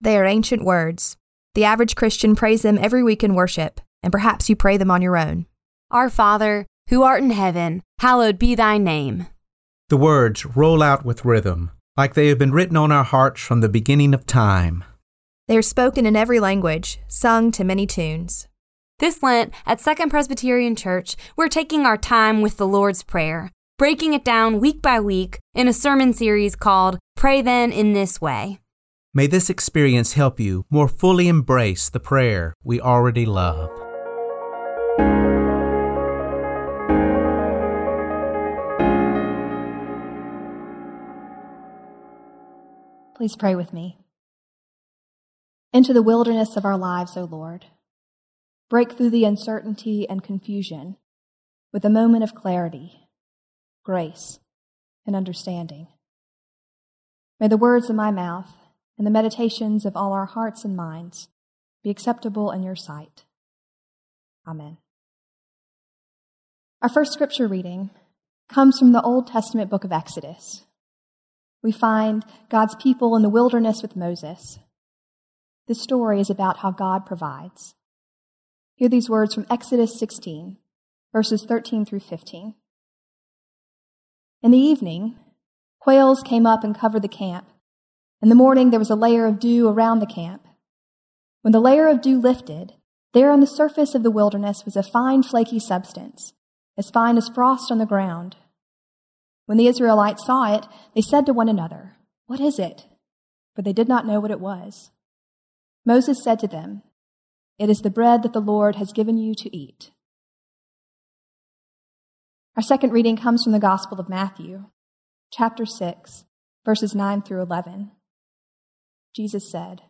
They are ancient words. The average Christian prays them every week in worship, and perhaps you pray them on your own. Our Father, who art in heaven, hallowed be thy name. The words roll out with rhythm, like they have been written on our hearts from the beginning of time. They are spoken in every language, sung to many tunes. This Lent at Second Presbyterian Church, we're taking our time with the Lord's Prayer, breaking it down week by week in a sermon series called Pray Then in This Way. May this experience help you more fully embrace the prayer we already love. Please pray with me. Into the wilderness of our lives, O Lord. Break through the uncertainty and confusion with a moment of clarity, grace, and understanding. May the words of my mouth and the meditations of all our hearts and minds be acceptable in your sight. Amen. Our first scripture reading comes from the Old Testament book of Exodus. We find God's people in the wilderness with Moses. This story is about how God provides. Hear these words from Exodus 16, verses 13 through 15. In the evening, quails came up and covered the camp in the morning, there was a layer of dew around the camp. When the layer of dew lifted, there on the surface of the wilderness was a fine, flaky substance, as fine as frost on the ground. When the Israelites saw it, they said to one another, What is it? For they did not know what it was. Moses said to them, It is the bread that the Lord has given you to eat. Our second reading comes from the Gospel of Matthew, chapter 6, verses 9 through 11. Jesus said,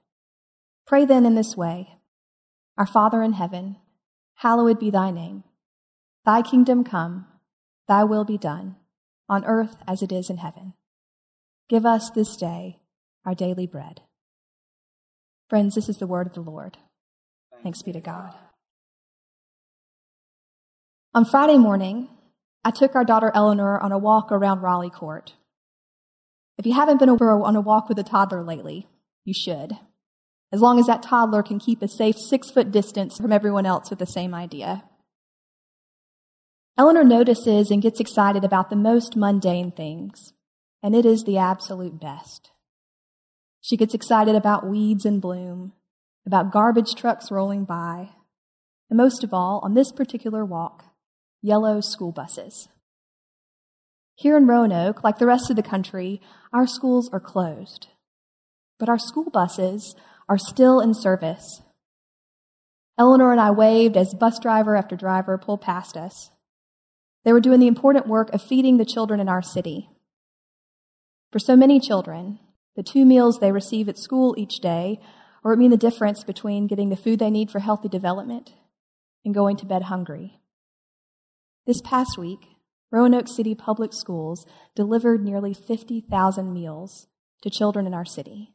Pray then in this way Our Father in heaven, hallowed be thy name. Thy kingdom come, thy will be done, on earth as it is in heaven. Give us this day our daily bread. Friends, this is the word of the Lord. Thanks be to God. On Friday morning, I took our daughter Eleanor on a walk around Raleigh Court. If you haven't been over on a walk with a toddler lately, you should. As long as that toddler can keep a safe six foot distance from everyone else with the same idea. Eleanor notices and gets excited about the most mundane things, and it is the absolute best. She gets excited about weeds in bloom, about garbage trucks rolling by, and most of all, on this particular walk, yellow school buses. Here in Roanoke, like the rest of the country, our schools are closed but our school buses are still in service. Eleanor and I waved as bus driver after driver pulled past us. They were doing the important work of feeding the children in our city. For so many children, the two meals they receive at school each day or it mean the difference between getting the food they need for healthy development and going to bed hungry. This past week, Roanoke City Public Schools delivered nearly 50,000 meals to children in our city.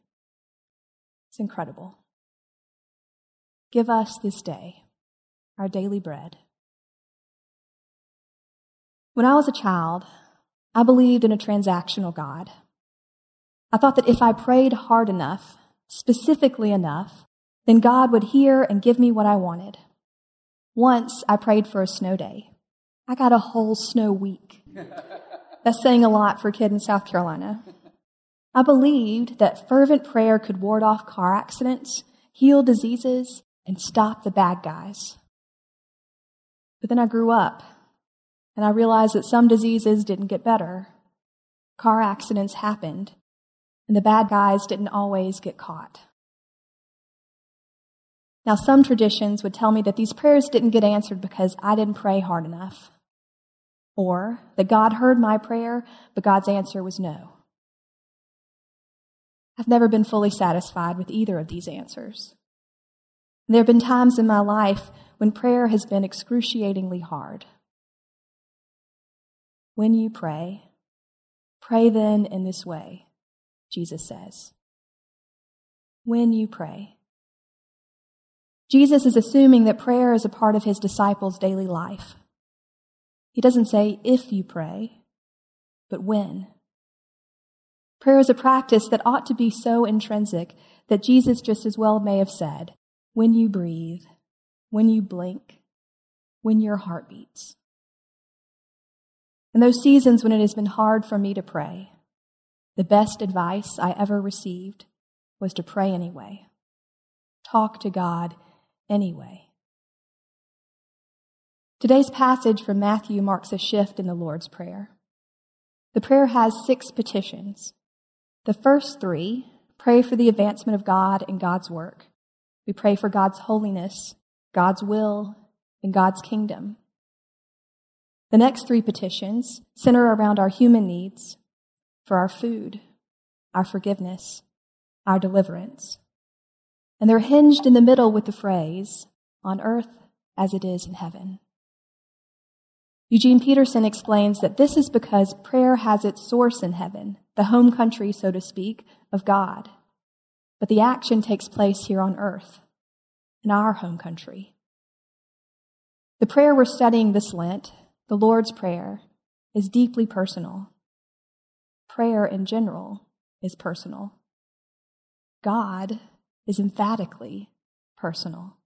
It's incredible. Give us this day our daily bread. When I was a child, I believed in a transactional God. I thought that if I prayed hard enough, specifically enough, then God would hear and give me what I wanted. Once I prayed for a snow day. I got a whole snow week. That's saying a lot for a kid in South Carolina. I believed that fervent prayer could ward off car accidents, heal diseases, and stop the bad guys. But then I grew up and I realized that some diseases didn't get better. Car accidents happened and the bad guys didn't always get caught. Now, some traditions would tell me that these prayers didn't get answered because I didn't pray hard enough, or that God heard my prayer, but God's answer was no. I've never been fully satisfied with either of these answers. There have been times in my life when prayer has been excruciatingly hard. When you pray, pray then in this way, Jesus says. When you pray. Jesus is assuming that prayer is a part of his disciples' daily life. He doesn't say if you pray, but when. Prayer is a practice that ought to be so intrinsic that Jesus just as well may have said, when you breathe, when you blink, when your heart beats. In those seasons when it has been hard for me to pray, the best advice I ever received was to pray anyway. Talk to God anyway. Today's passage from Matthew marks a shift in the Lord's Prayer. The prayer has six petitions. The first three pray for the advancement of God and God's work. We pray for God's holiness, God's will, and God's kingdom. The next three petitions center around our human needs for our food, our forgiveness, our deliverance. And they're hinged in the middle with the phrase, on earth as it is in heaven. Eugene Peterson explains that this is because prayer has its source in heaven, the home country, so to speak, of God. But the action takes place here on earth, in our home country. The prayer we're studying this Lent, the Lord's Prayer, is deeply personal. Prayer in general is personal. God is emphatically personal.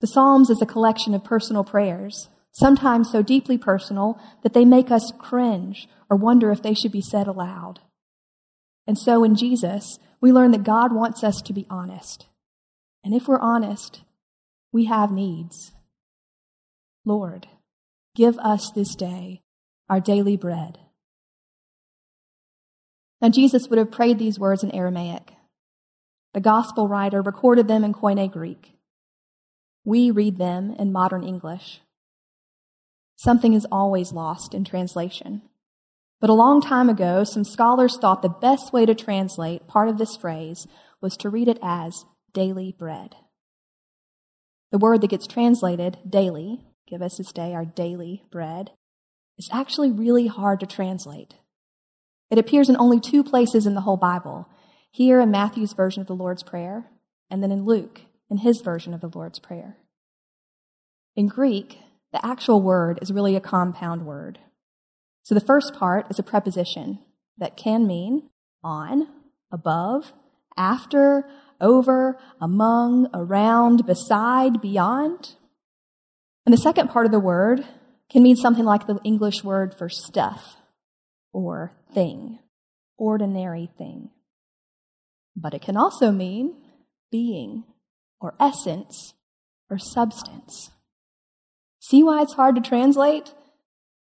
The Psalms is a collection of personal prayers, sometimes so deeply personal that they make us cringe or wonder if they should be said aloud. And so in Jesus, we learn that God wants us to be honest. And if we're honest, we have needs. Lord, give us this day our daily bread. Now, Jesus would have prayed these words in Aramaic. The gospel writer recorded them in Koine Greek. We read them in modern English. Something is always lost in translation. But a long time ago, some scholars thought the best way to translate part of this phrase was to read it as daily bread. The word that gets translated daily, give us this day our daily bread, is actually really hard to translate. It appears in only two places in the whole Bible here in Matthew's version of the Lord's Prayer, and then in Luke in his version of the Lord's Prayer. In Greek, the actual word is really a compound word. So the first part is a preposition that can mean on, above, after, over, among, around, beside, beyond. And the second part of the word can mean something like the English word for stuff or thing, ordinary thing. But it can also mean being or essence or substance. See why it's hard to translate?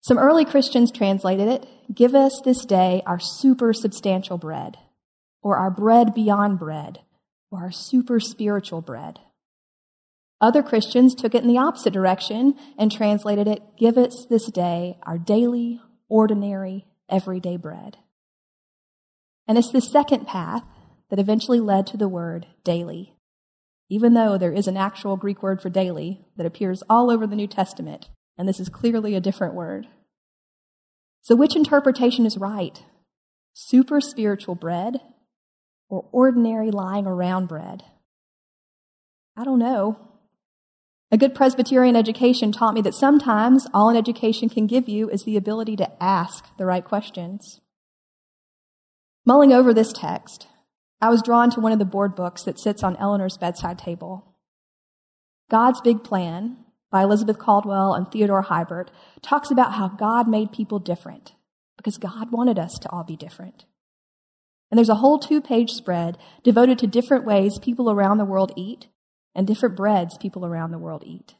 Some early Christians translated it Give us this day our super substantial bread, or our bread beyond bread, or our super spiritual bread. Other Christians took it in the opposite direction and translated it Give us this day our daily, ordinary, everyday bread. And it's the second path that eventually led to the word daily, even though there is an actual Greek word for daily that appears all over the New Testament, and this is clearly a different word. So, which interpretation is right? Super spiritual bread or ordinary lying around bread? I don't know. A good Presbyterian education taught me that sometimes all an education can give you is the ability to ask the right questions. Mulling over this text, I was drawn to one of the board books that sits on Eleanor's bedside table. God's Big Plan by Elizabeth Caldwell and Theodore Hiebert talks about how God made people different because God wanted us to all be different. And there's a whole two page spread devoted to different ways people around the world eat and different breads people around the world eat.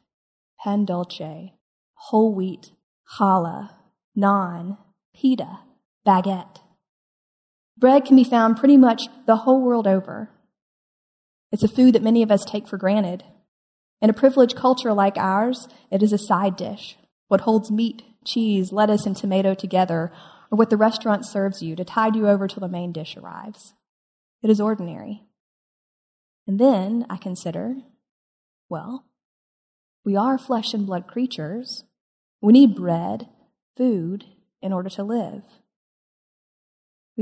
Pan dulce, whole wheat, challah, naan, pita, baguette. Bread can be found pretty much the whole world over. It's a food that many of us take for granted. In a privileged culture like ours, it is a side dish, what holds meat, cheese, lettuce, and tomato together, or what the restaurant serves you to tide you over till the main dish arrives. It is ordinary. And then I consider, well, we are flesh and blood creatures. We need bread, food, in order to live.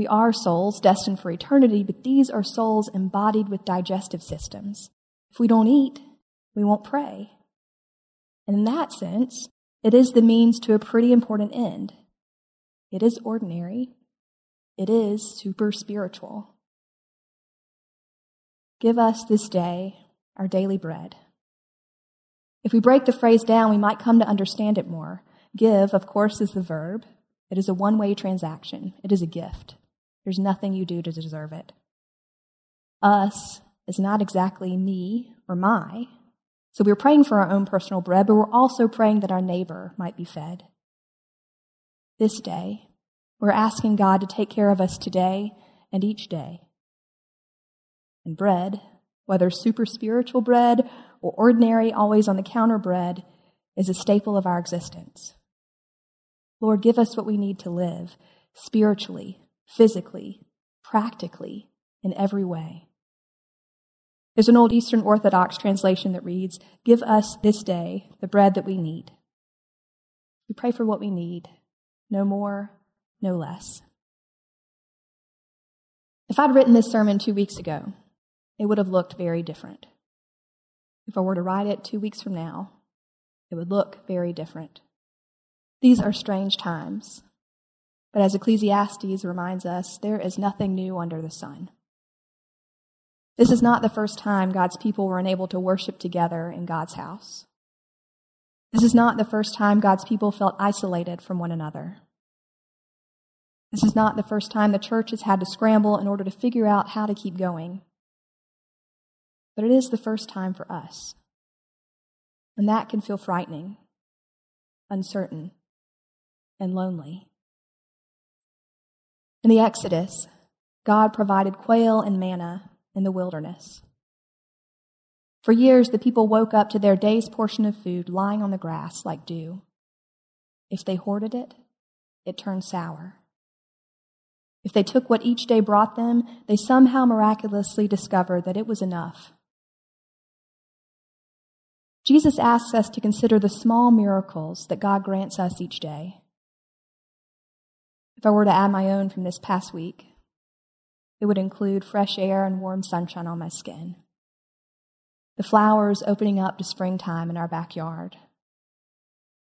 We are souls destined for eternity, but these are souls embodied with digestive systems. If we don't eat, we won't pray. And in that sense, it is the means to a pretty important end. It is ordinary. It is super spiritual. Give us this day our daily bread. If we break the phrase down, we might come to understand it more. Give, of course, is the verb. It is a one way transaction, it is a gift. There's nothing you do to deserve it. Us is not exactly me or my. So we're praying for our own personal bread, but we're also praying that our neighbor might be fed. This day, we're asking God to take care of us today and each day. And bread, whether super spiritual bread or ordinary, always on the counter bread, is a staple of our existence. Lord, give us what we need to live spiritually, physically, practically, in every way. There's an old Eastern Orthodox translation that reads, Give us this day the bread that we need. We pray for what we need, no more, no less. If I'd written this sermon two weeks ago, it would have looked very different. If I were to write it two weeks from now, it would look very different. These are strange times. But as Ecclesiastes reminds us, there is nothing new under the sun. This is not the first time God's people were unable to worship together in God's house. This is not the first time God's people felt isolated from one another. This is not the first time the church has had to scramble in order to figure out how to keep going. But it is the first time for us. And that can feel frightening, uncertain, and lonely. In the Exodus, God provided quail and manna in the wilderness. For years, the people woke up to their day's portion of food lying on the grass like dew. If they hoarded it, it turned sour. If they took what each day brought them, they somehow miraculously discovered that it was enough. Jesus asks us to consider the small miracles that God grants us each day. If I were to add my own from this past week, it would include fresh air and warm sunshine on my skin, the flowers opening up to springtime in our backyard,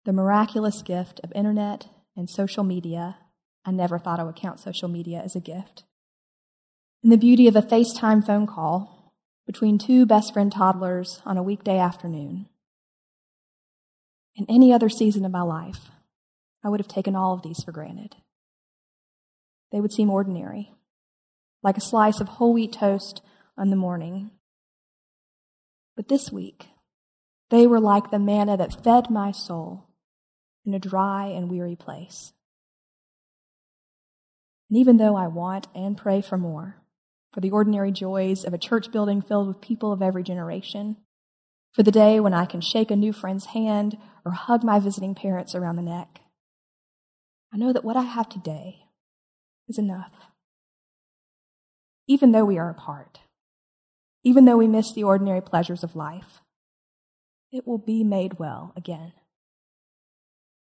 the miraculous gift of internet and social media. I never thought I would count social media as a gift. And the beauty of a FaceTime phone call between two best friend toddlers on a weekday afternoon. In any other season of my life, I would have taken all of these for granted they would seem ordinary, like a slice of whole wheat toast on the morning. But this week, they were like the manna that fed my soul in a dry and weary place. And even though I want and pray for more, for the ordinary joys of a church building filled with people of every generation, for the day when I can shake a new friend's hand or hug my visiting parents around the neck, I know that what I have today is enough. Even though we are apart, even though we miss the ordinary pleasures of life, it will be made well again.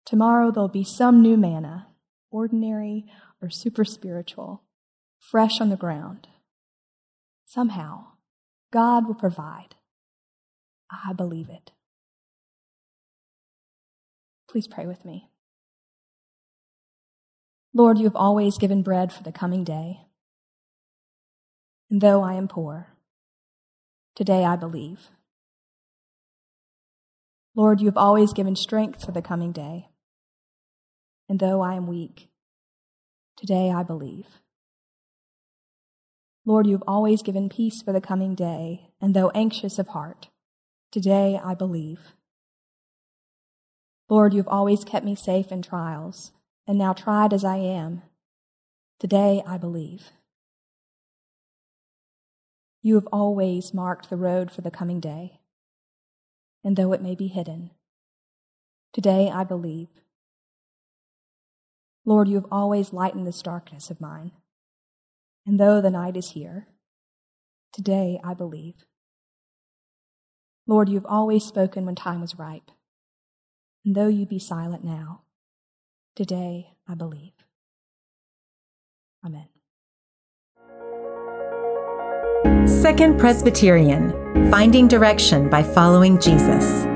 Tomorrow there'll be some new manna, ordinary or super spiritual, fresh on the ground. Somehow, God will provide. I believe it. Please pray with me. Lord, you have always given bread for the coming day. And though I am poor, today I believe. Lord, you have always given strength for the coming day. And though I am weak, today I believe. Lord, you have always given peace for the coming day, and though anxious of heart, today I believe. Lord, you have always kept me safe in trials, and now tried as I am, today I believe. You have always marked the road for the coming day, and though it may be hidden, today I believe. Lord, you have always lightened this darkness of mine, and though the night is here, today I believe. Lord, you have always spoken when time was ripe, and though you be silent now, Today, I believe. Amen. Second Presbyterian Finding Direction by Following Jesus.